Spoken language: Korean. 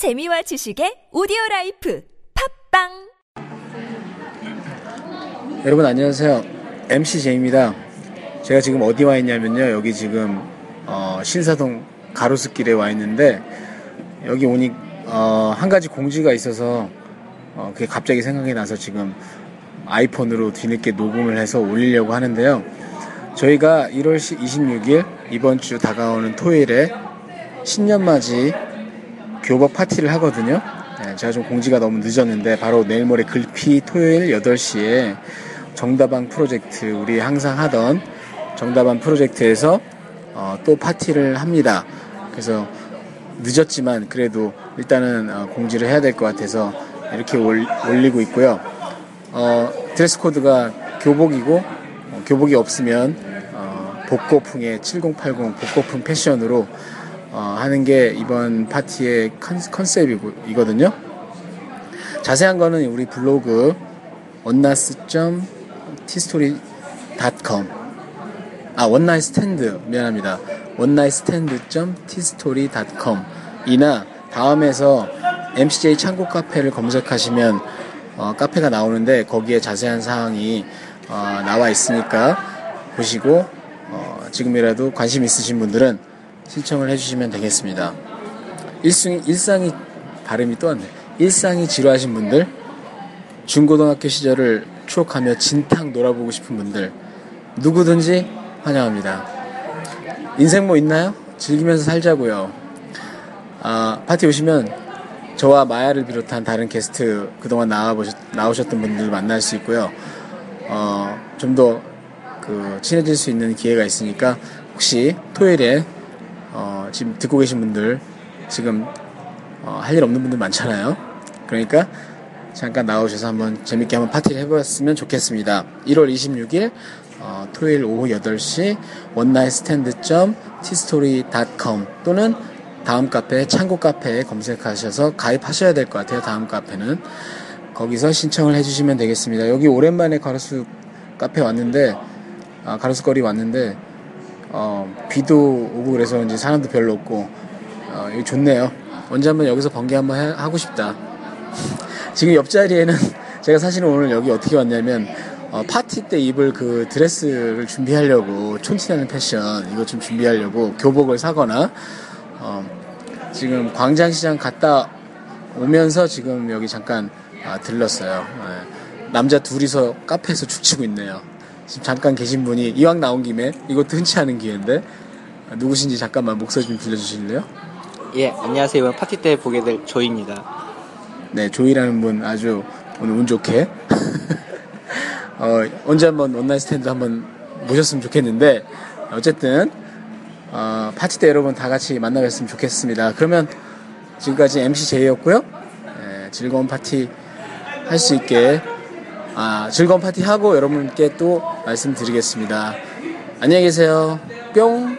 재미와 지식의 오디오 life 팟빵 여러분 안녕하세요. MC J입니다. 제가 지금 어디 와 있냐면요. 여기 지금 어, 신사동 가로수길에 와 있는데 여기 오니 어, 한 가지 공지가 있어서 어, 그게 갑자기 생각이 나서 지금 아이폰으로 뒤늦게 녹음을 해서 올리려고 하는데요. 저희가 1월 26일 이번 주 다가오는 토요일에 신년맞이 교복 파티를 하거든요. 네, 제가 좀 공지가 너무 늦었는데 바로 내일 모레 글피 토요일 8시에 정다방 프로젝트 우리 항상 하던 정다방 프로젝트에서 어, 또 파티를 합니다. 그래서 늦었지만 그래도 일단은 어, 공지를 해야 될 것 같아서 이렇게 올, 리고 있고요. 어, 드레스 코드가 교복이고 어, 교복이 없으면 어, 복고풍의 7080 복고풍 패션으로 어, 하는 게 이번 파티의 컨셉이거든요. 자세한 거는 우리 블로그 원나스.tistory.com 아 one night stand 미안합니다. stand.tistory.com 이나 다음에서 MCJ 창고 카페를 검색하시면 어, 카페가 나오는데 거기에 자세한 사항이 어, 나와 있으니까 보시고 어, 지금이라도 관심 있으신 분들은 신청을 해주시면 되겠습니다. 일승, 일상이 발음이 또 왔네. 일상이 지루하신 분들, 중고등학교 시절을 추억하며 진탕 놀아보고 싶은 분들, 누구든지 환영합니다. 인생 뭐 있나요? 즐기면서 살자고요. 아, 파티 오시면 저와 마야를 비롯한 다른 게스트 그동안 나와보셨, 나오셨던 분들 만날 수 있고요. 어, 좀 더 그 친해질 수 있는 기회가 있으니까 혹시 토요일에 어, 지금 듣고 계신 분들 지금 어, 할 일 없는 분들 많잖아요. 그러니까 잠깐 나오셔서 한번 재밌게 한번 파티를 해봤으면 좋겠습니다. 1월 26일 어, 토요일 오후 8시 원나잇스탠드.tstory.com 또는 다음 카페 창고 카페에 검색하셔서 가입하셔야 될 것 같아요. 다음 카페는 거기서 신청을 해주시면 되겠습니다. 여기 오랜만에 가로수 카페 왔는데 아, 가로수 거리 왔는데 어, 비도 오고 그래서 이제 사람도 별로 없고 어, 여기 좋네요. 언제 한번 여기서 번개 한번 해, 하고 싶다. 지금 옆자리에는 제가 사실은 오늘 여기 어떻게 왔냐면 어, 파티 때 입을 그 드레스를 준비하려고 촌티나는 패션 이거 좀 준비하려고 교복을 사거나 어, 지금 광장시장 갔다 오면서 지금 여기 잠깐 아, 들렀어요. 네. 남자 둘이서 카페에서 죽치고 있네요. 지금 잠깐 계신 분이 이왕 나온 김에 이것도 흔치 않은 기회인데 아, 누구신지 잠깐만 목소리 좀 들려주실래요? 예, 안녕하세요. 이번 파티 때 보게 될 조입니다. 네, 조이라는 분 아주 오늘 운 좋게 어, 언제 한번 온라인 스탠드 한번 모셨으면 좋겠는데 어쨌든 어, 파티 때 여러분 다 같이 만나 뵀으면 좋겠습니다. 그러면 지금까지 MC 제이였고요. 예, 즐거운 파티 할 수 있게 아, 즐거운 파티 하고 여러분께 또 말씀드리겠습니다. 안녕히 계세요. 뿅!